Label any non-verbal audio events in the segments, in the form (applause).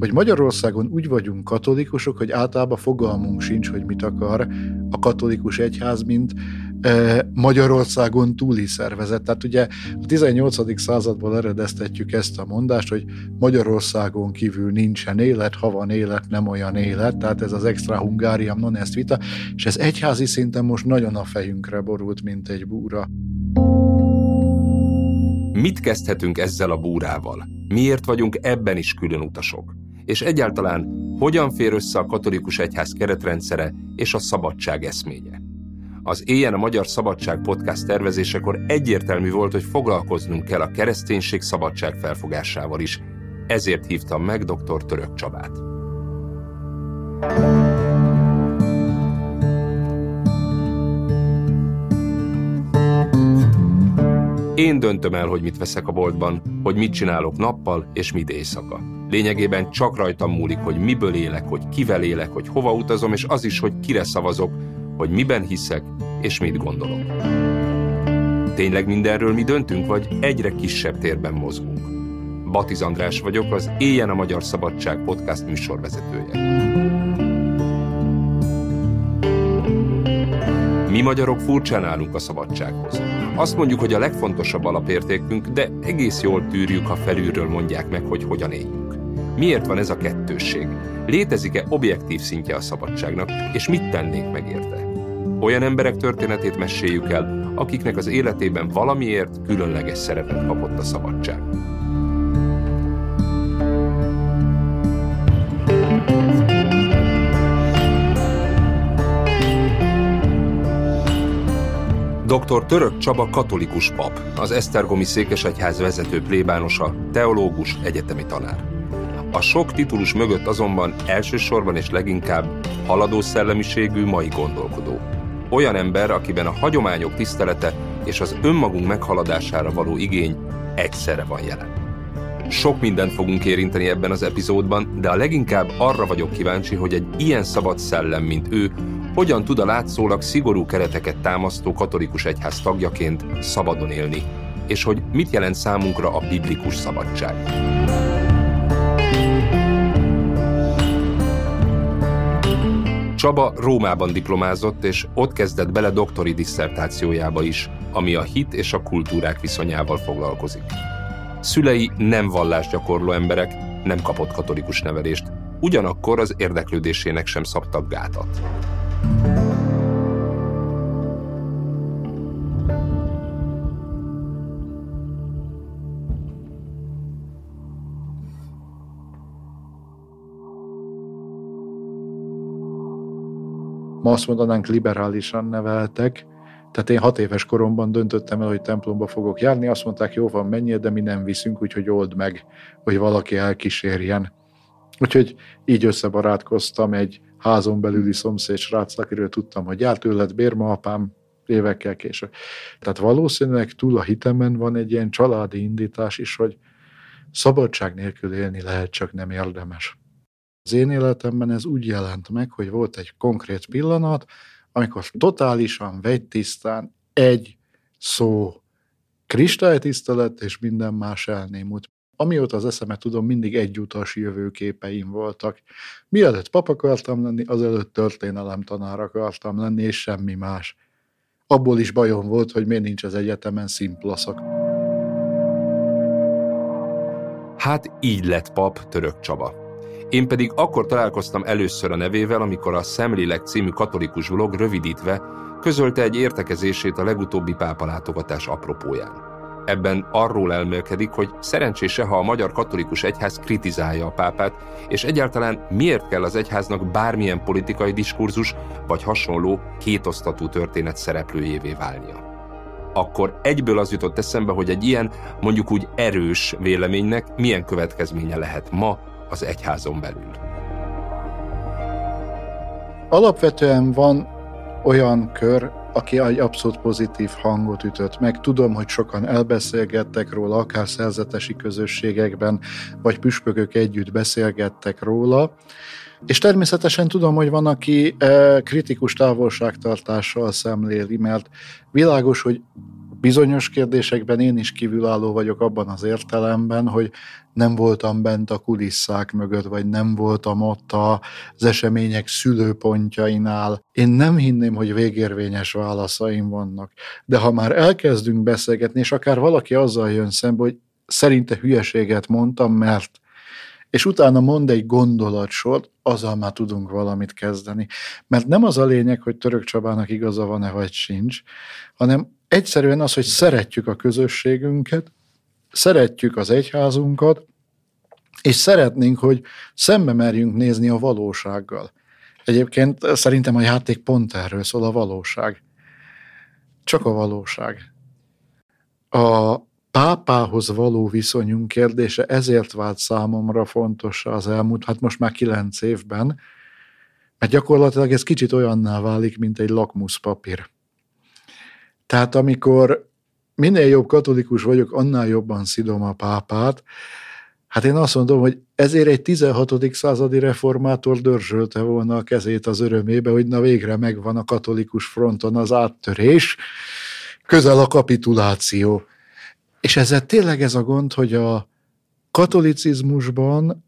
hogy Magyarországon úgy vagyunk katolikusok, hogy általában fogalmunk sincs, hogy mit akar a katolikus egyház, mint e, Magyarországon túli szervezet. Tehát ugye a 18. századból eredeztetjük ezt a mondást, hogy Magyarországon kívül nincsen élet, ha van élet, nem olyan élet, tehát ez az extra hungáriam non est vita, és ez egyházi szinten most nagyon a fejünkre borult, mint egy búra. Mit kezdhetünk ezzel a búrával? Miért vagyunk ebben is külön utasok? És egyáltalán hogyan fér össze a katolikus egyház keretrendszere és a szabadság eszménye? Az Éjjel a Magyar Szabadság podcast tervezésekor egyértelmű volt, hogy foglalkoznunk kell a kereszténység szabadság felfogásával is. Ezért hívtam meg dr. Török Csabát. Én döntöm el, hogy mit veszek a boltban, hogy mit csinálok nappal és mit éjszaka. Lényegében csak rajtam múlik, hogy miből élek, hogy kivel élek, hogy hova utazom, és az is, hogy kire szavazok, hogy miben hiszek és mit gondolok. Tényleg mindenről mi döntünk, vagy egyre kisebb térben mozgunk? Batiz András vagyok, az Éjjen a Magyar Szabadság podcast műsorvezetője. Mi magyarok furcsán állunk a szabadsághoz. Azt mondjuk, hogy a legfontosabb alapértékünk, de egész jól tűrjük, ha felülről mondják meg, hogy hogyan éljünk. Miért van ez a kettősség? Létezik-e objektív szintje a szabadságnak, és mit tennénk meg érte? Olyan emberek történetét meséljük el, akiknek az életében valamiért különleges szerepet kapott a szabadság. Dr. Török Csaba katolikus pap, az Esztergomi Székesegyház vezető plébánosa, teológus, egyetemi tanár. A sok titulus mögött azonban elsősorban és leginkább haladó szellemiségű mai gondolkodó. Olyan ember, akiben a hagyományok tisztelete és az önmagunk meghaladására való igény egyszerre van jelen. Sok mindent fogunk érinteni ebben az epizódban, de a leginkább arra vagyok kíváncsi, hogy egy ilyen szabad szellem, mint ő, hogyan tud a látszólag szigorú kereteket támasztó katolikus egyház tagjaként szabadon élni, és hogy mit jelent számunkra a biblikus szabadság. Csaba Rómában diplomázott, és ott kezdett bele doktori disszertációjába is, ami a hit és a kultúrák viszonyával foglalkozik. Szülei nem vallásgyakorló emberek, nem kapott katolikus nevelést, ugyanakkor az érdeklődésének sem szabtak gátat. Ma azt mondanánk liberálisan neveltek, tehát én hat éves koromban döntöttem el, hogy templomba fogok járni, azt mondták, jó van, menjél, de mi nem viszünk, úgyhogy old meg, hogy valaki elkísérjen. Úgyhogy így összebarátkoztam egy házon belüli szomszéd srác, akiről tudtam, hogy járt tőled bérma apám évekkel később. Tehát valószínűleg túl a hitemen van egy ilyen családi indítás is, hogy szabadság nélkül élni lehet, csak nem érdemes. Az én életemben ez úgy jelent meg, hogy volt egy konkrét pillanat, amikor totálisan vegytisztán egy szó kristálytiszta lett, és minden más elnémult. Amióta az eszemet tudom, mindig egyutas jövőképeim voltak. Mielőtt pap akartam lenni, azelőtt történelem tanár akartam lenni, és semmi más. Abból is bajom volt, hogy miért nincs az egyetemen szimplaszak. Hát így lett pap Török Csaba. Én pedig akkor találkoztam először a nevével, amikor a Szemlélek című katolikus vlog rövidítve közölte egy értekezését a legutóbbi pápalátogatás apropóján. Ebben arról elmélkedik, hogy szerencsése, ha a magyar katolikus egyház kritizálja a pápát, és egyáltalán miért kell az egyháznak bármilyen politikai diskurzus vagy hasonló kétosztatú történet szereplőjévé válnia. Akkor egyből az jutott eszembe, hogy egy ilyen, mondjuk úgy erős véleménynek milyen következménye lehet ma az egyházon belül. Alapvetően van olyan kör, aki egy abszolút pozitív hangot ütött meg. Tudom, hogy sokan elbeszélgettek róla, akár szerzetesi közösségekben, vagy püspökök együtt beszélgettek róla. És természetesen tudom, hogy van, aki kritikus távolságtartással szemléli, mert világos, hogy Bizonyos kérdésekben én is kívülálló vagyok abban az értelemben, hogy nem voltam bent a kulisszák mögött, vagy nem voltam ott az események szülőpontjainál. Én nem hinném, hogy végérvényes válaszaim vannak. De ha már elkezdünk beszélgetni, és akár valaki azzal jön szembe, hogy szerinte hülyeséget mondtam, mert és utána mond egy gondolatsort, azzal már tudunk valamit kezdeni. Mert nem az a lényeg, hogy Török Csabának igaza van-e vagy sincs, hanem egyszerűen az, hogy szeretjük a közösségünket, szeretjük az egyházunkat, és szeretnénk, hogy szembe merjünk nézni a valósággal. Egyébként szerintem a játék pont erről szól, a valóság. Csak a valóság. A pápához való viszonyunk kérdése ezért vált számomra fontos az elmúlt, hát most már kilenc évben, mert gyakorlatilag ez kicsit olyanná válik, mint egy lakmuszpapír. Tehát amikor minél jobb katolikus vagyok, annál jobban szidom a pápát, Hát én azt mondom, hogy ezért egy 16. századi reformátor dörzsölte volna a kezét az örömébe, hogy na végre megvan a katolikus fronton az áttörés, közel a kapituláció. És ezzel tényleg ez a gond, hogy a katolicizmusban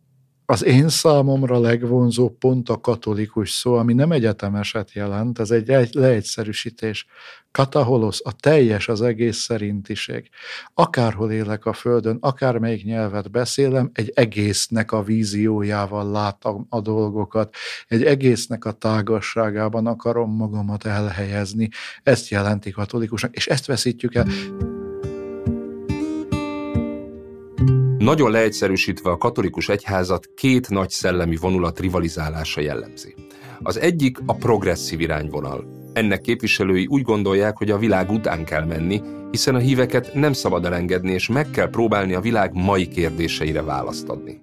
az én számomra legvonzó pont a katolikus szó, ami nem egyetemeset jelent, ez egy leegyszerűsítés. Kataholosz, a teljes, az egész szerintiség. Akárhol élek a földön, akármelyik nyelvet beszélem, egy egésznek a víziójával látom a dolgokat, egy egésznek a tágasságában akarom magamat elhelyezni. Ezt jelenti katolikusnak, és ezt veszítjük el. Nagyon leegyszerűsítve a katolikus egyházat két nagy szellemi vonulat rivalizálása jellemzi. Az egyik a progresszív irányvonal. Ennek képviselői úgy gondolják, hogy a világ után kell menni, hiszen a híveket nem szabad elengedni, és meg kell próbálni a világ mai kérdéseire választ adni.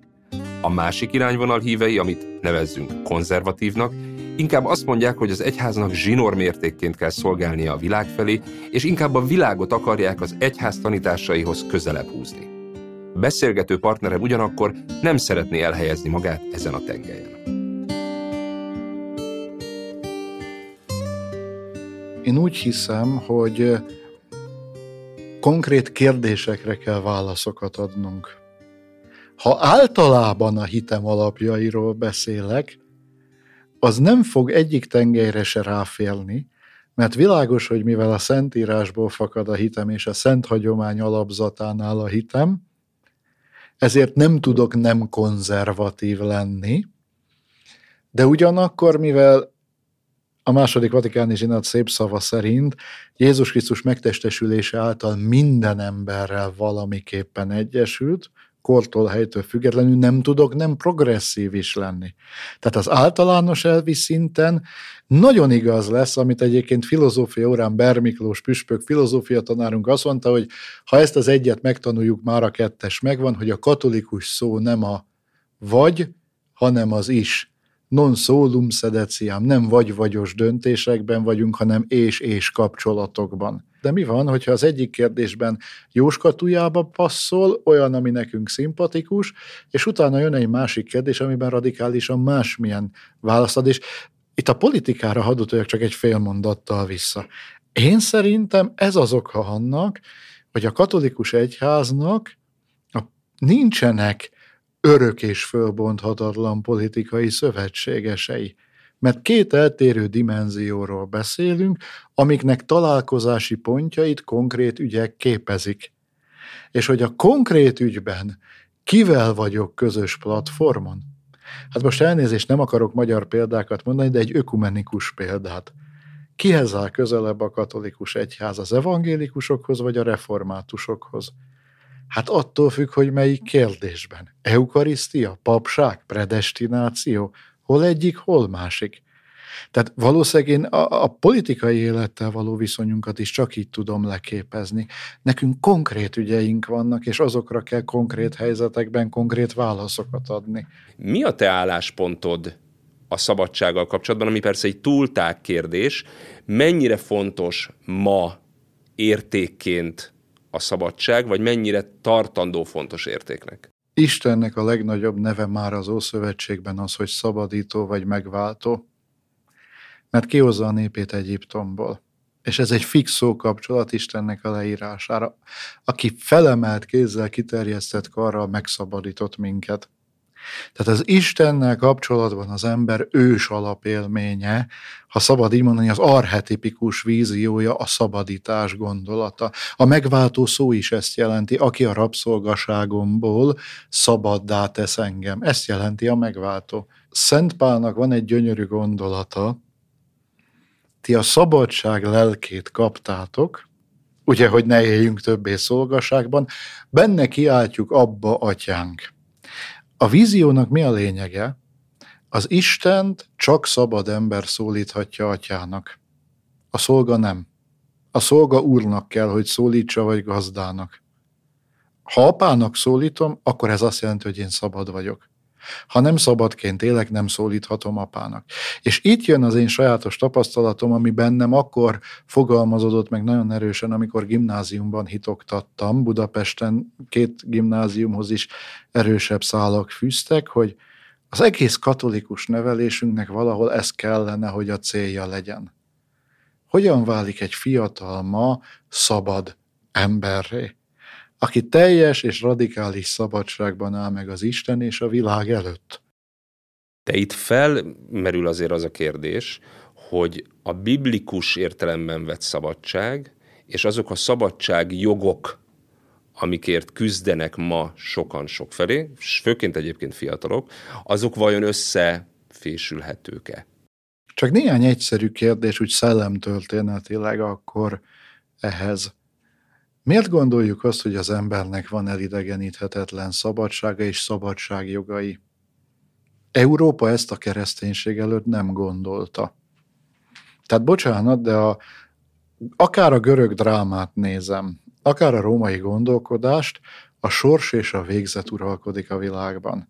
A másik irányvonal hívei, amit nevezzünk konzervatívnak, inkább azt mondják, hogy az egyháznak zsinórmértékként kell szolgálnia a világ felé, és inkább a világot akarják az egyház tanításaihoz közelebb húzni. Beszélgető partnerem ugyanakkor nem szeretné elhelyezni magát ezen a tengelyen. Én úgy hiszem, hogy konkrét kérdésekre kell válaszokat adnunk. Ha általában a hitem alapjairól beszélek, az nem fog egyik tengelyre se ráférni, mert világos, hogy mivel a Szentírásból fakad a hitem, és a Szent Hagyomány alapzatánál a hitem, ezért nem tudok nem konzervatív lenni, de ugyanakkor, mivel a második vatikáni zsinat szép szava szerint Jézus Krisztus megtestesülése által minden emberrel valamiképpen egyesült, kortól, helytől függetlenül nem tudok nem progresszív is lenni. Tehát az általános elvi szinten nagyon igaz lesz, amit egyébként filozófia órán Bermiklós püspök filozófia tanárunk azt mondta, hogy ha ezt az egyet megtanuljuk, már a kettes megvan, hogy a katolikus szó nem a vagy, hanem az is. Non solum sedeciam, nem vagy-vagyos döntésekben vagyunk, hanem és-és kapcsolatokban. De mi van, hogyha az egyik kérdésben jóskatujába passzol, olyan, ami nekünk szimpatikus, és utána jön egy másik kérdés, amiben radikálisan másmilyen választad, és itt a politikára hadd csak egy fél mondattal vissza. Én szerintem ez az oka annak, hogy a katolikus egyháznak nincsenek örök és fölbonthatatlan politikai szövetségesei. Mert két eltérő dimenzióról beszélünk, amiknek találkozási pontjait konkrét ügyek képezik. És hogy a konkrét ügyben kivel vagyok közös platformon, Hát most elnézést, nem akarok magyar példákat mondani, de egy ökumenikus példát. Kihez áll közelebb a katolikus egyház, az evangélikusokhoz vagy a reformátusokhoz? Hát attól függ, hogy melyik kérdésben. Eukarisztia, papság, predestináció, hol egyik, hol másik. Tehát valószínűleg én a, a politikai élettel való viszonyunkat is csak így tudom leképezni. Nekünk konkrét ügyeink vannak, és azokra kell konkrét helyzetekben konkrét válaszokat adni. Mi a te álláspontod a szabadsággal kapcsolatban, ami persze egy túltág kérdés, mennyire fontos ma értékként a szabadság, vagy mennyire tartandó fontos értéknek? Istennek a legnagyobb neve már az Ószövetségben az, hogy szabadító vagy megváltó mert kihozza a népét Egyiptomból. és ez egy fix szókapcsolat Istennek a leírására, aki felemelt kézzel kiterjesztett karral megszabadított minket. Tehát az Istennel kapcsolatban az ember ős alapélménye, ha szabad így mondani, az arhetipikus víziója, a szabadítás gondolata. A megváltó szó is ezt jelenti, aki a rabszolgaságomból szabaddá tesz engem. Ezt jelenti a megváltó. Szent Pálnak van egy gyönyörű gondolata, ti a szabadság lelkét kaptátok, ugye, hogy ne éljünk többé szolgaságban, benne kiáltjuk abba, atyánk. A víziónak mi a lényege? Az Istent csak szabad ember szólíthatja atyának. A szolga nem. A szolga úrnak kell, hogy szólítsa, vagy gazdának. Ha apának szólítom, akkor ez azt jelenti, hogy én szabad vagyok. Ha nem szabadként élek, nem szólíthatom apának. És itt jön az én sajátos tapasztalatom, ami bennem akkor fogalmazódott meg nagyon erősen, amikor gimnáziumban hitoktattam. Budapesten két gimnáziumhoz is erősebb szálak fűztek, hogy az egész katolikus nevelésünknek valahol ez kellene, hogy a célja legyen. Hogyan válik egy fiatal ma szabad emberré? Aki teljes és radikális szabadságban áll meg az Isten és a világ előtt. De itt felmerül azért az a kérdés, hogy a biblikus értelemben vett szabadság, és azok a szabadság jogok, amikért küzdenek ma sokan sokfelé, és főként egyébként fiatalok, azok vajon összefésülhetők-e? Csak néhány egyszerű kérdés, úgy szellemtörténetileg akkor ehhez. Miért gondoljuk azt, hogy az embernek van elidegeníthetetlen szabadsága és szabadságjogai? Európa ezt a kereszténység előtt nem gondolta. Tehát bocsánat, de a, akár a görög drámát nézem, akár a római gondolkodást, a sors és a végzet uralkodik a világban.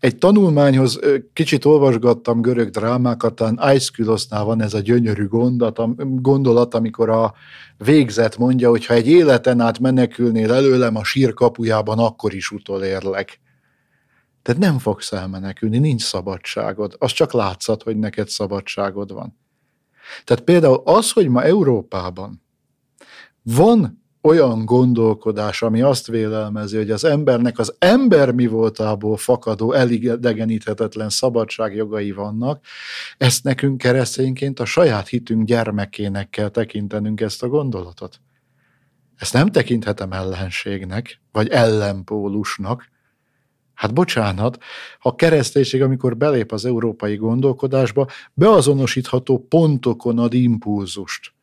Egy tanulmányhoz kicsit olvasgattam görög drámákat, talán Aeschylosnál van ez a gyönyörű gondat, gondolat, amikor a végzet mondja, hogy ha egy életen át menekülnél előlem a sír kapujában, akkor is utolérlek. Tehát nem fogsz elmenekülni, nincs szabadságod. Az csak látszat, hogy neked szabadságod van. Tehát például az, hogy ma Európában van olyan gondolkodás, ami azt vélelmezi, hogy az embernek az ember mi voltából fakadó, elidegeníthetetlen szabadságjogai vannak, ezt nekünk keresztényként a saját hitünk gyermekének kell tekintenünk ezt a gondolatot. Ezt nem tekinthetem ellenségnek, vagy ellenpólusnak. Hát bocsánat, a kereszténység, amikor belép az európai gondolkodásba, beazonosítható pontokon ad impulzust –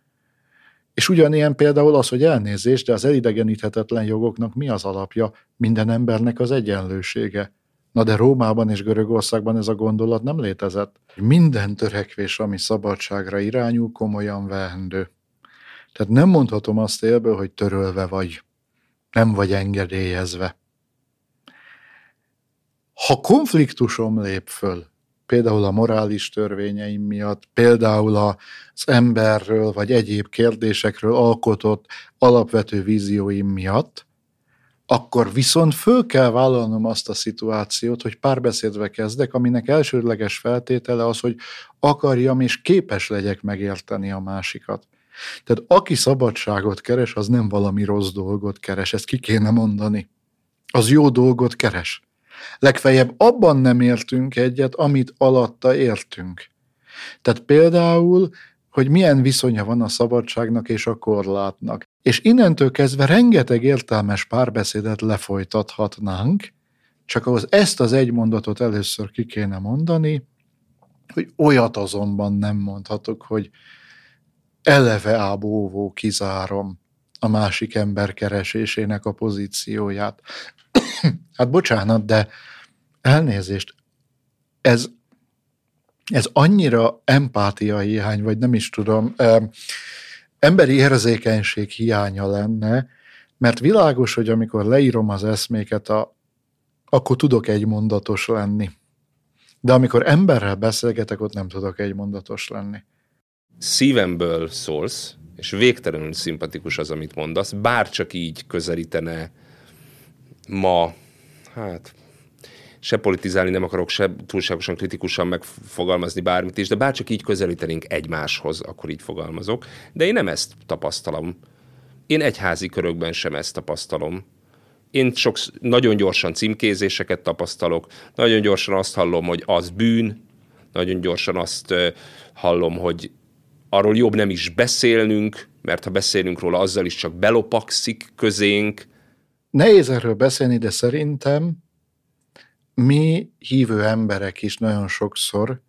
és ugyanilyen például az, hogy elnézés, de az elidegeníthetetlen jogoknak mi az alapja? Minden embernek az egyenlősége. Na de Rómában és Görögországban ez a gondolat nem létezett. Minden törekvés, ami szabadságra irányul, komolyan vehendő. Tehát nem mondhatom azt élből, hogy törölve vagy, nem vagy engedélyezve. Ha konfliktusom lép föl, például a morális törvényeim miatt, például az emberről vagy egyéb kérdésekről alkotott alapvető vízióim miatt, akkor viszont föl kell vállalnom azt a szituációt, hogy párbeszédve kezdek, aminek elsődleges feltétele az, hogy akarjam és képes legyek megérteni a másikat. Tehát aki szabadságot keres, az nem valami rossz dolgot keres, ezt ki kéne mondani. Az jó dolgot keres. Legfeljebb abban nem értünk egyet, amit alatta értünk. Tehát például, hogy milyen viszonya van a szabadságnak és a korlátnak. És innentől kezdve rengeteg értelmes párbeszédet lefolytathatnánk, csak ahhoz ezt az egy mondatot először ki kéne mondani, hogy olyat azonban nem mondhatok, hogy eleve ábóvó kizárom a másik ember keresésének a pozícióját. (coughs) hát bocsánat, de elnézést, ez, ez annyira empátia hiány, vagy nem is tudom, emberi érzékenység hiánya lenne, mert világos, hogy amikor leírom az eszméket, a, akkor tudok egy mondatos lenni. De amikor emberrel beszélgetek, ott nem tudok egy mondatos lenni. Szívemből szólsz, és végtelenül szimpatikus az, amit mondasz, bár csak így közelítene ma, hát se politizálni nem akarok, se túlságosan kritikusan megfogalmazni bármit is, de bárcsak így közelítenénk egymáshoz, akkor így fogalmazok. De én nem ezt tapasztalom. Én egyházi körökben sem ezt tapasztalom. Én sok, nagyon gyorsan címkézéseket tapasztalok, nagyon gyorsan azt hallom, hogy az bűn, nagyon gyorsan azt hallom, hogy arról jobb nem is beszélnünk, mert ha beszélünk róla, azzal is csak belopakszik közénk. Nehéz erről beszélni, de szerintem mi hívő emberek is nagyon sokszor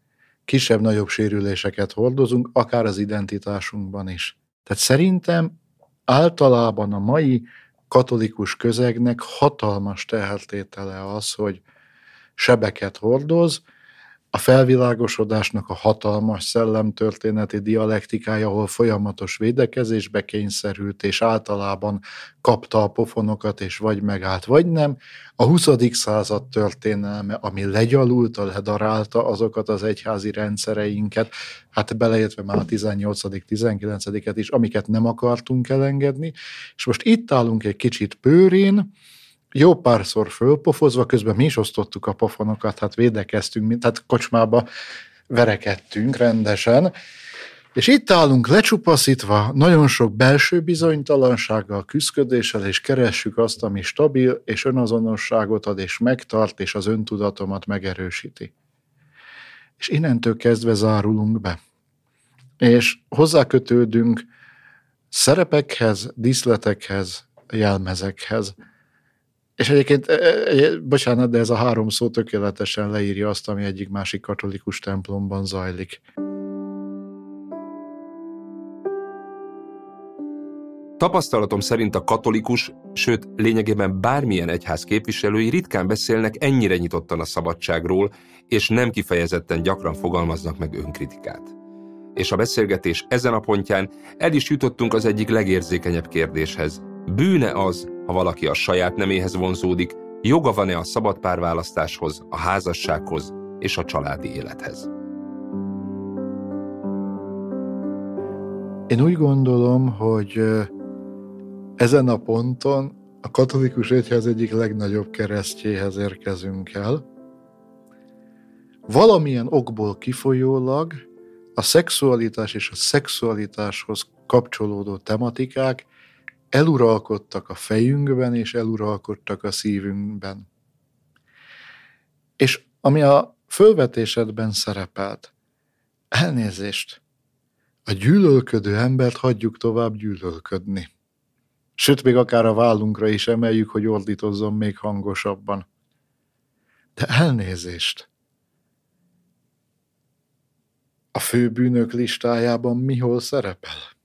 kisebb-nagyobb sérüléseket hordozunk, akár az identitásunkban is. Tehát szerintem általában a mai katolikus közegnek hatalmas tehertétele az, hogy sebeket hordoz, a felvilágosodásnak a hatalmas szellemtörténeti dialektikája, ahol folyamatos védekezésbe kényszerült, és általában kapta a pofonokat, és vagy megállt, vagy nem. A 20. század történelme, ami legyalulta, ledarálta azokat az egyházi rendszereinket, hát beleértve már a 18 19-et is, amiket nem akartunk elengedni, és most itt állunk egy kicsit pőrén, jó párszor fölpofozva, közben mi is osztottuk a pofonokat, hát védekeztünk, mint, hát kocsmába verekedtünk rendesen, és itt állunk lecsupaszítva, nagyon sok belső bizonytalansággal, küzdködéssel, és keressük azt, ami stabil, és önazonosságot ad, és megtart, és az öntudatomat megerősíti. És innentől kezdve zárulunk be. És hozzákötődünk szerepekhez, díszletekhez, jelmezekhez. És egyébként, e, e, bocsánat, de ez a három szó tökéletesen leírja azt, ami egyik másik katolikus templomban zajlik. Tapasztalatom szerint a katolikus, sőt lényegében bármilyen egyház képviselői ritkán beszélnek ennyire nyitottan a szabadságról, és nem kifejezetten gyakran fogalmaznak meg önkritikát. És a beszélgetés ezen a pontján el is jutottunk az egyik legérzékenyebb kérdéshez. Bűne az, ha valaki a saját neméhez vonzódik, joga van-e a szabad párválasztáshoz, a házassághoz és a családi élethez. Én úgy gondolom, hogy ezen a ponton a katolikus egyház egyik legnagyobb keresztjéhez érkezünk el. Valamilyen okból kifolyólag a szexualitás és a szexualitáshoz kapcsolódó tematikák eluralkodtak a fejünkben, és eluralkodtak a szívünkben. És ami a fölvetésedben szerepelt, elnézést, a gyűlölködő embert hagyjuk tovább gyűlölködni. Sőt, még akár a vállunkra is emeljük, hogy ordítozzon még hangosabban. De elnézést. A főbűnök listájában mihol szerepel?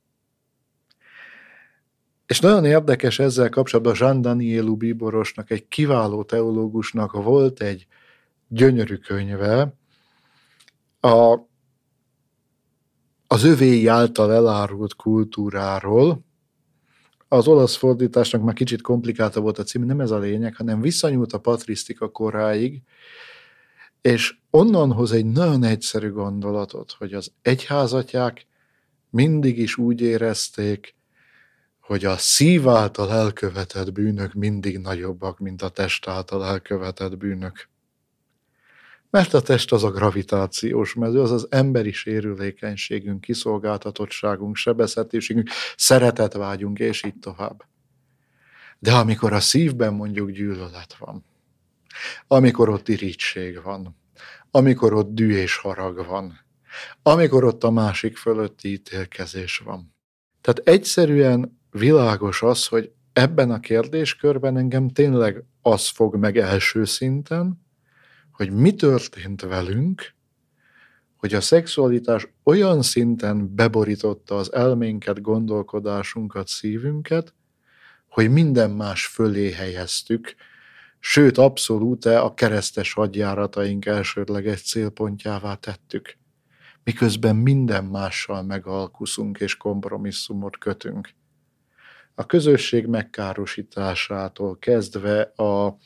És nagyon érdekes ezzel kapcsolatban Jean Danielu bíborosnak, egy kiváló teológusnak volt egy gyönyörű könyve, a, az övéi által elárult kultúráról, az olasz fordításnak már kicsit komplikáltabb volt a cím, nem ez a lényeg, hanem visszanyúlt a patrisztika koráig, és onnan hoz egy nagyon egyszerű gondolatot, hogy az egyházatják mindig is úgy érezték, hogy a szív által elkövetett bűnök mindig nagyobbak, mint a test által elkövetett bűnök. Mert a test az a gravitációs mező, az az emberi sérülékenységünk, kiszolgáltatottságunk, sebezhetőségünk, szeretetvágyunk, és így tovább. De amikor a szívben mondjuk gyűlölet van, amikor ott irítség van, amikor ott dű és harag van, amikor ott a másik fölötti ítélkezés van. Tehát egyszerűen világos az, hogy ebben a kérdéskörben engem tényleg az fog meg első szinten, hogy mi történt velünk, hogy a szexualitás olyan szinten beborította az elménket, gondolkodásunkat, szívünket, hogy minden más fölé helyeztük, sőt, abszolút a keresztes hadjárataink elsődleges célpontjává tettük, miközben minden mással megalkuszunk és kompromisszumot kötünk a közösség megkárosításától kezdve a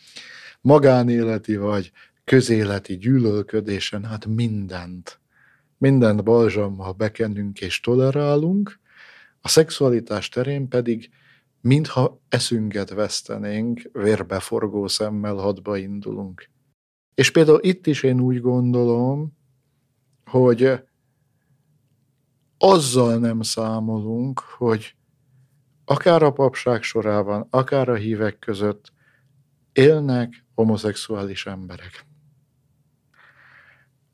magánéleti vagy közéleti gyűlölködésen, hát mindent, mindent balzsammal bekenünk és tolerálunk, a szexualitás terén pedig mintha eszünket vesztenénk, vérbeforgó szemmel hadba indulunk. És például itt is én úgy gondolom, hogy azzal nem számolunk, hogy akár a papság sorában, akár a hívek között élnek homoszexuális emberek.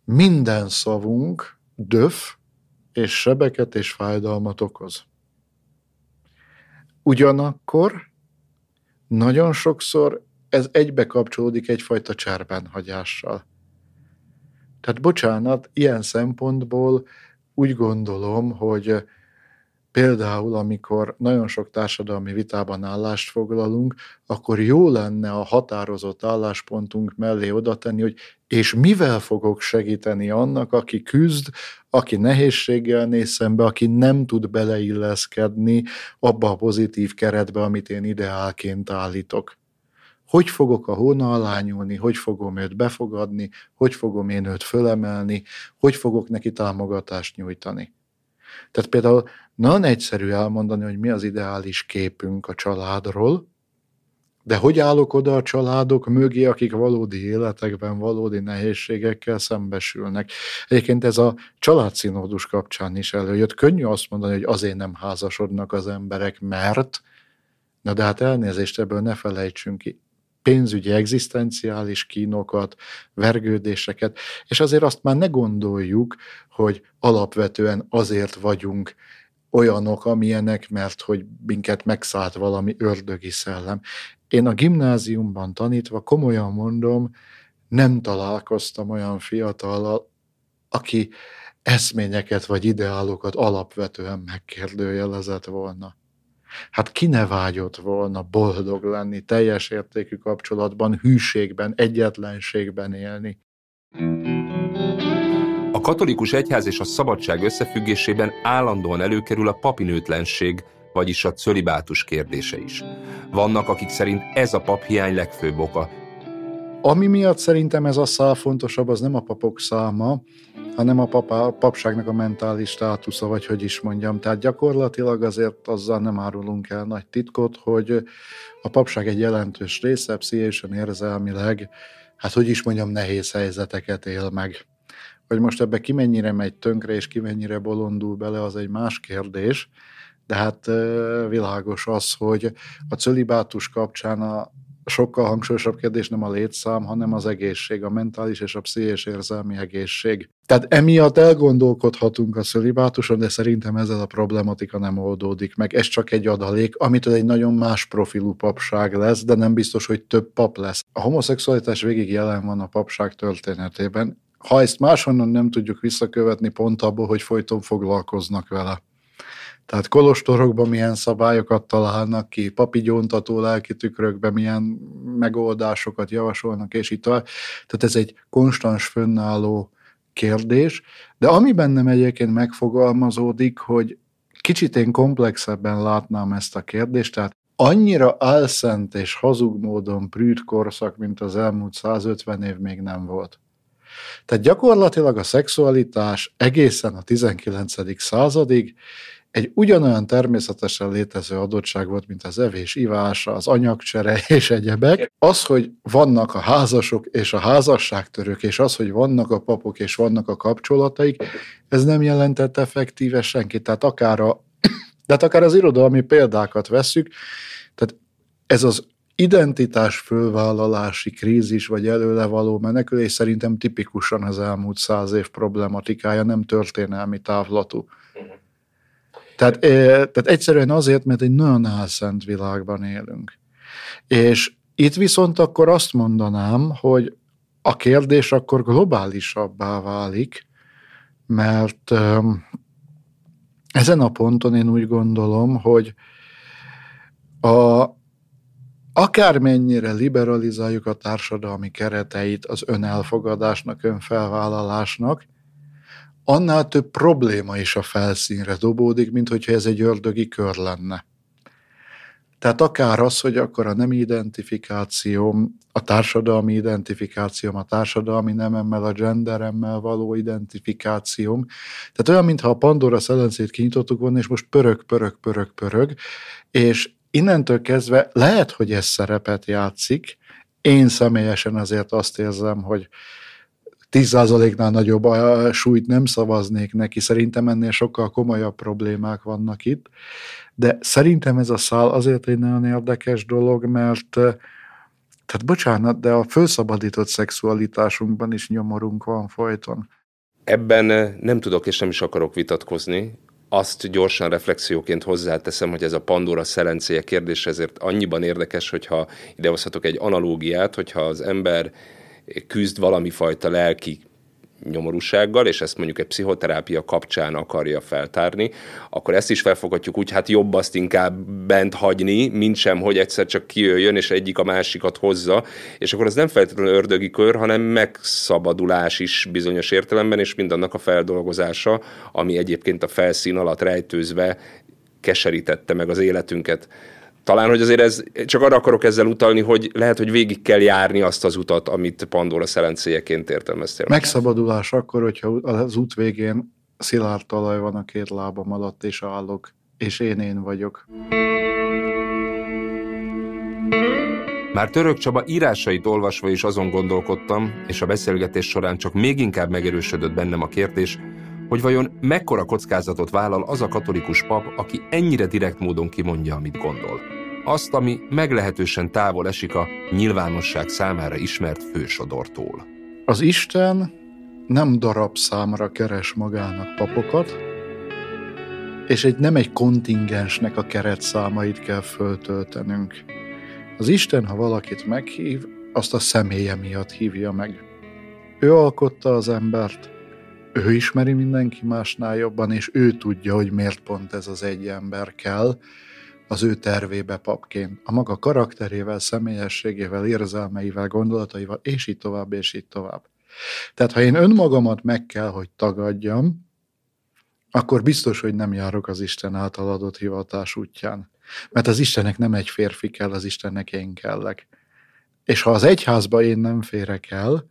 Minden szavunk döf, és sebeket és fájdalmat okoz. Ugyanakkor nagyon sokszor ez egybe kapcsolódik egyfajta cserbenhagyással. Tehát bocsánat, ilyen szempontból úgy gondolom, hogy Például, amikor nagyon sok társadalmi vitában állást foglalunk, akkor jó lenne a határozott álláspontunk mellé oda tenni, hogy és mivel fogok segíteni annak, aki küzd, aki nehézséggel néz szembe, aki nem tud beleilleszkedni abba a pozitív keretbe, amit én ideálként állítok. Hogy fogok a hóna alá nyúlni, hogy fogom őt befogadni, hogy fogom én őt fölemelni, hogy fogok neki támogatást nyújtani. Tehát például nagyon egyszerű elmondani, hogy mi az ideális képünk a családról, de hogy állok oda a családok mögé, akik valódi életekben, valódi nehézségekkel szembesülnek? Egyébként ez a családszínódus kapcsán is előjött. Könnyű azt mondani, hogy azért nem házasodnak az emberek, mert, na de hát elnézést ebből ne felejtsünk ki, pénzügyi, egzisztenciális kínokat, vergődéseket, és azért azt már ne gondoljuk, hogy alapvetően azért vagyunk olyanok, amilyenek, mert hogy minket megszállt valami ördögi szellem. Én a gimnáziumban tanítva komolyan mondom, nem találkoztam olyan fiatallal, aki eszményeket vagy ideálokat alapvetően megkérdőjelezett volna. Hát ki ne vágyott volna boldog lenni, teljes értékű kapcsolatban, hűségben, egyetlenségben élni. A katolikus egyház és a szabadság összefüggésében állandóan előkerül a papinőtlenség, vagyis a cölibátus kérdése is. Vannak, akik szerint ez a paphiány legfőbb oka. Ami miatt szerintem ez a szál fontosabb, az nem a papok száma, hanem a, papa, a papságnak a mentális státusza, vagy hogy is mondjam. Tehát gyakorlatilag azért azzal nem árulunk el nagy titkot, hogy a papság egy jelentős része pszichésen érzelmileg, hát hogy is mondjam, nehéz helyzeteket él meg. Hogy most ebbe ki mennyire megy tönkre, és ki mennyire bolondul bele, az egy más kérdés, de hát világos az, hogy a cölibátus kapcsán a, sokkal hangsúlyosabb kérdés nem a létszám, hanem az egészség, a mentális és a pszichés érzelmi egészség. Tehát emiatt elgondolkodhatunk a szölibátuson, de szerintem ezzel a problematika nem oldódik meg. Ez csak egy adalék, amitől egy nagyon más profilú papság lesz, de nem biztos, hogy több pap lesz. A homoszexualitás végig jelen van a papság történetében. Ha ezt máshonnan nem tudjuk visszakövetni, pont abból, hogy folyton foglalkoznak vele. Tehát kolostorokban milyen szabályokat találnak ki, papigyóntató lelki tükrökben milyen megoldásokat javasolnak, és itt Tehát ez egy konstans fönnálló kérdés, de ami bennem egyébként megfogalmazódik, hogy kicsit én komplexebben látnám ezt a kérdést, tehát annyira álszent és hazug módon prűd korszak, mint az elmúlt 150 év még nem volt. Tehát gyakorlatilag a szexualitás egészen a 19. századig egy ugyanolyan természetesen létező adottság volt, mint az evés, ivása, az anyagcsere (laughs) és egyebek. Az, hogy vannak a házasok és a házasságtörők, és az, hogy vannak a papok és vannak a kapcsolataik, ez nem jelentett effektíve senki. Tehát akár, a, (clears throat) de hát akár az irodalmi példákat vesszük, tehát ez az identitás fölvállalási krízis vagy előle való menekülés szerintem tipikusan az elmúlt száz év problematikája, nem történelmi távlatú. Tehát, tehát egyszerűen azért, mert egy nagyon álszent világban élünk. És itt viszont akkor azt mondanám, hogy a kérdés akkor globálisabbá válik, mert ezen a ponton én úgy gondolom, hogy a, akármennyire liberalizáljuk a társadalmi kereteit az önelfogadásnak, önfelvállalásnak, annál több probléma is a felszínre dobódik, mint hogyha ez egy ördögi kör lenne. Tehát akár az, hogy akkor a nem identifikációm, a társadalmi identifikációm, a társadalmi nememmel, a genderemmel való identifikációm. Tehát olyan, mintha a Pandora szelencét kinyitottuk volna, és most pörög, pörög, pörög, pörög, és innentől kezdve lehet, hogy ez szerepet játszik, Én személyesen azért azt érzem, hogy 10%-nál nagyobb a súlyt nem szavaznék neki, szerintem ennél sokkal komolyabb problémák vannak itt, de szerintem ez a szál azért egy nagyon érdekes dolog, mert tehát bocsánat, de a felszabadított szexualitásunkban is nyomorunk van folyton. Ebben nem tudok és nem is akarok vitatkozni. Azt gyorsan reflexióként hozzáteszem, hogy ez a Pandora szelencéje kérdés ezért annyiban érdekes, hogyha idehozhatok egy analógiát, hogyha az ember küzd valami fajta lelki nyomorúsággal, és ezt mondjuk egy pszichoterápia kapcsán akarja feltárni, akkor ezt is felfoghatjuk úgy, hát jobb azt inkább bent hagyni, mint sem, hogy egyszer csak kijöjjön, és egyik a másikat hozza, és akkor ez nem feltétlenül ördögi kör, hanem megszabadulás is bizonyos értelemben, és mindannak a feldolgozása, ami egyébként a felszín alatt rejtőzve keserítette meg az életünket talán, hogy azért ez, csak arra akarok ezzel utalni, hogy lehet, hogy végig kell járni azt az utat, amit Pandora szelencéjeként értelmeztél. Megszabadulás akkor, hogyha az út végén szilárd talaj van a két lábam alatt, és állok, és én én vagyok. Már Török Csaba írásait olvasva is azon gondolkodtam, és a beszélgetés során csak még inkább megerősödött bennem a kérdés, hogy vajon mekkora kockázatot vállal az a katolikus pap, aki ennyire direkt módon kimondja, amit gondol. Azt, ami meglehetősen távol esik a nyilvánosság számára ismert fősodortól. Az Isten nem darab számra keres magának papokat, és egy, nem egy kontingensnek a keretszámait kell föltöltenünk. Az Isten, ha valakit meghív, azt a személye miatt hívja meg. Ő alkotta az embert, ő ismeri mindenki másnál jobban, és ő tudja, hogy miért pont ez az egy ember kell az ő tervébe papként. A maga karakterével, személyességével, érzelmeivel, gondolataival, és így tovább, és így tovább. Tehát ha én önmagamat meg kell, hogy tagadjam, akkor biztos, hogy nem járok az Isten által adott hivatás útján. Mert az Istennek nem egy férfi kell, az Istennek én kellek. És ha az egyházba én nem férek el,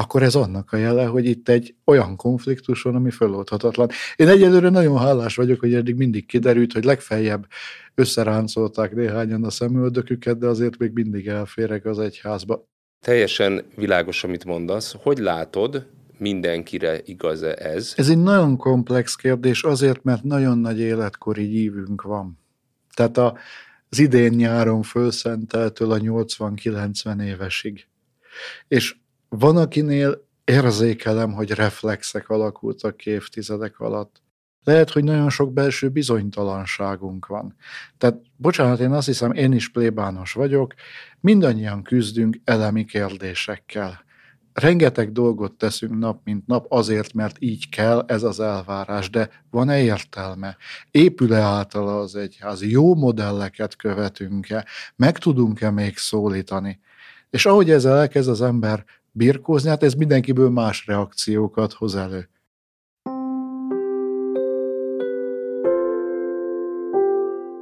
akkor ez annak a jele, hogy itt egy olyan konfliktus van, ami föloldhatatlan. Én egyelőre nagyon hálás vagyok, hogy eddig mindig kiderült, hogy legfeljebb összeráncolták néhányan a szemöldöküket, de azért még mindig elférek az egyházba. Teljesen világos, amit mondasz. Hogy látod, mindenkire igaz -e ez? Ez egy nagyon komplex kérdés, azért, mert nagyon nagy életkori hívünk van. Tehát a, az idén nyáron fölszenteltől a 80-90 évesig. És van, akinél érzékelem, hogy reflexek alakultak évtizedek alatt. Lehet, hogy nagyon sok belső bizonytalanságunk van. Tehát, bocsánat, én azt hiszem, én is plébános vagyok, mindannyian küzdünk elemi kérdésekkel. Rengeteg dolgot teszünk nap, mint nap azért, mert így kell, ez az elvárás, de van-e értelme? Épül-e általa az egyház? Jó modelleket követünk-e? Meg tudunk-e még szólítani? És ahogy ezzel elkezd az ember birkózni, hát ez mindenkiből más reakciókat hoz elő.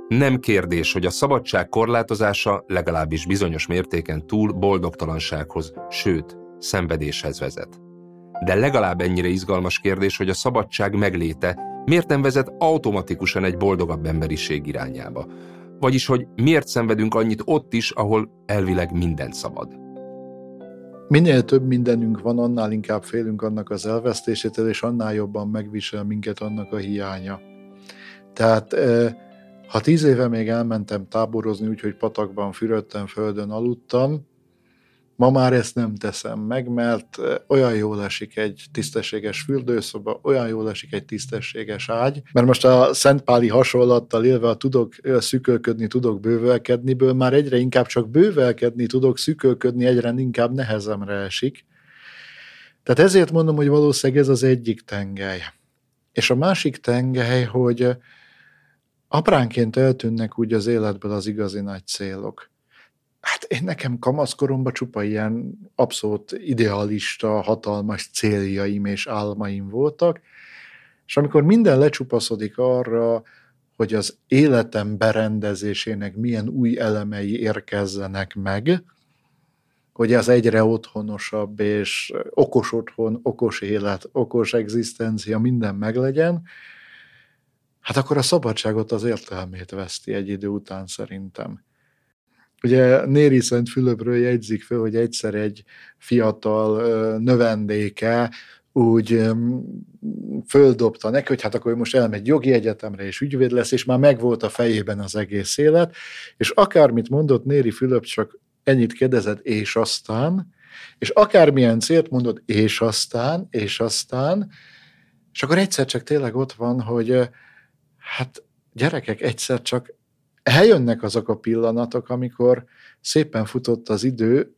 Nem kérdés, hogy a szabadság korlátozása legalábbis bizonyos mértéken túl boldogtalansághoz, sőt, szenvedéshez vezet. De legalább ennyire izgalmas kérdés, hogy a szabadság megléte miért nem vezet automatikusan egy boldogabb emberiség irányába. Vagyis, hogy miért szenvedünk annyit ott is, ahol elvileg minden szabad. Minél több mindenünk van, annál inkább félünk annak az elvesztésétől, és annál jobban megvisel minket annak a hiánya. Tehát ha tíz éve még elmentem táborozni, úgyhogy patakban fürödtem, földön aludtam, Ma már ezt nem teszem meg, mert olyan jól esik egy tisztességes fürdőszoba, olyan jól esik egy tisztességes ágy, mert most a Szentpáli hasonlattal élve a tudok szükölködni, tudok bővelkedniből, már egyre inkább csak bővelkedni tudok, szükölködni egyre inkább nehezemre esik. Tehát ezért mondom, hogy valószínűleg ez az egyik tengely. És a másik tengely, hogy apránként eltűnnek úgy az életből az igazi nagy célok Hát én nekem kamaszkoromban csupa ilyen abszolút idealista, hatalmas céljaim és álmaim voltak, és amikor minden lecsupaszodik arra, hogy az életem berendezésének milyen új elemei érkezzenek meg, hogy az egyre otthonosabb és okos otthon, okos élet, okos egzisztencia, minden meglegyen, hát akkor a szabadságot az értelmét veszti egy idő után szerintem. Ugye Néri Szent Fülöpről jegyzik fel, hogy egyszer egy fiatal növendéke úgy földobta neki, hogy hát akkor most elmegy jogi egyetemre, és ügyvéd lesz, és már megvolt a fejében az egész élet, és akármit mondott Néri Fülöp, csak ennyit kérdezett, és aztán, és akármilyen célt mondod, és aztán, és aztán, és akkor egyszer csak tényleg ott van, hogy hát gyerekek, egyszer csak eljönnek azok a pillanatok, amikor szépen futott az idő,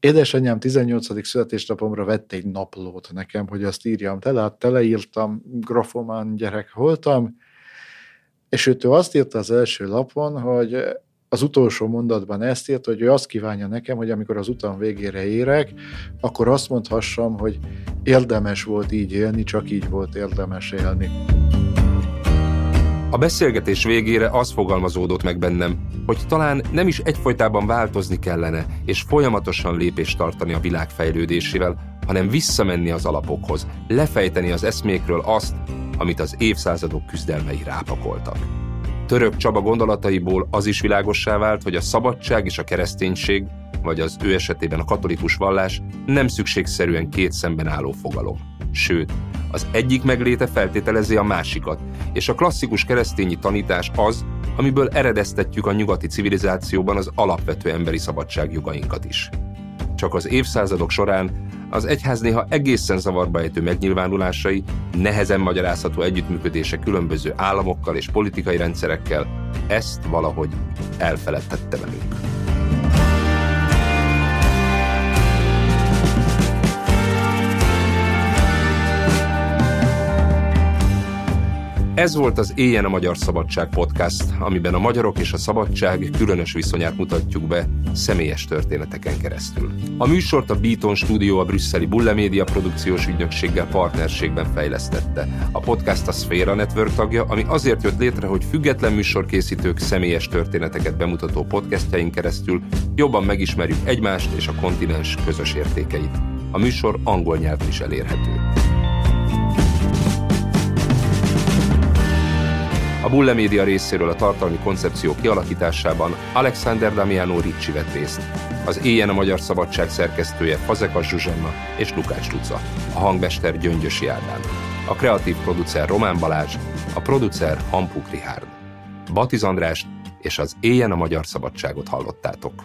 Édesanyám 18. születésnapomra vett egy naplót nekem, hogy azt írjam tele, hát teleírtam, grafomán gyerek voltam, és őt ő azt írta az első lapon, hogy az utolsó mondatban ezt írt, hogy ő azt kívánja nekem, hogy amikor az utam végére érek, akkor azt mondhassam, hogy érdemes volt így élni, csak így volt érdemes élni. A beszélgetés végére az fogalmazódott meg bennem, hogy talán nem is egyfolytában változni kellene, és folyamatosan lépést tartani a világ fejlődésével, hanem visszamenni az alapokhoz, lefejteni az eszmékről azt, amit az évszázadok küzdelmei rápakoltak. Török Csaba gondolataiból az is világossá vált, hogy a szabadság és a kereszténység, vagy az ő esetében a katolikus vallás nem szükségszerűen két szemben álló fogalom. Sőt, az egyik megléte feltételezi a másikat, és a klasszikus keresztényi tanítás az, amiből eredeztetjük a nyugati civilizációban az alapvető emberi szabadságjogainkat is. Csak az évszázadok során az egyház néha egészen zavarba ejtő megnyilvánulásai, nehezen magyarázható együttműködése különböző államokkal és politikai rendszerekkel ezt valahogy elfeledtette velünk. Ez volt az Éjjen a Magyar Szabadság podcast, amiben a magyarok és a szabadság különös viszonyát mutatjuk be személyes történeteken keresztül. A műsort a Beaton Studio a brüsszeli Bulle Media produkciós ügynökséggel partnerségben fejlesztette. A podcast a Sfera Network tagja, ami azért jött létre, hogy független műsorkészítők személyes történeteket bemutató podcastjain keresztül jobban megismerjük egymást és a kontinens közös értékeit. A műsor angol nyelven is elérhető. A Bulle Média részéről a tartalmi koncepció kialakításában Alexander Damiano Ricci vett részt. Az Éjjen a Magyar Szabadság szerkesztője Fazekas Zsuzsanna és Lukács Luca. A hangmester Gyöngyösi Ádám. A kreatív producer Román Balázs, a producer Hampuk Rihárd. Batiz András és az Éjjen a Magyar Szabadságot hallottátok.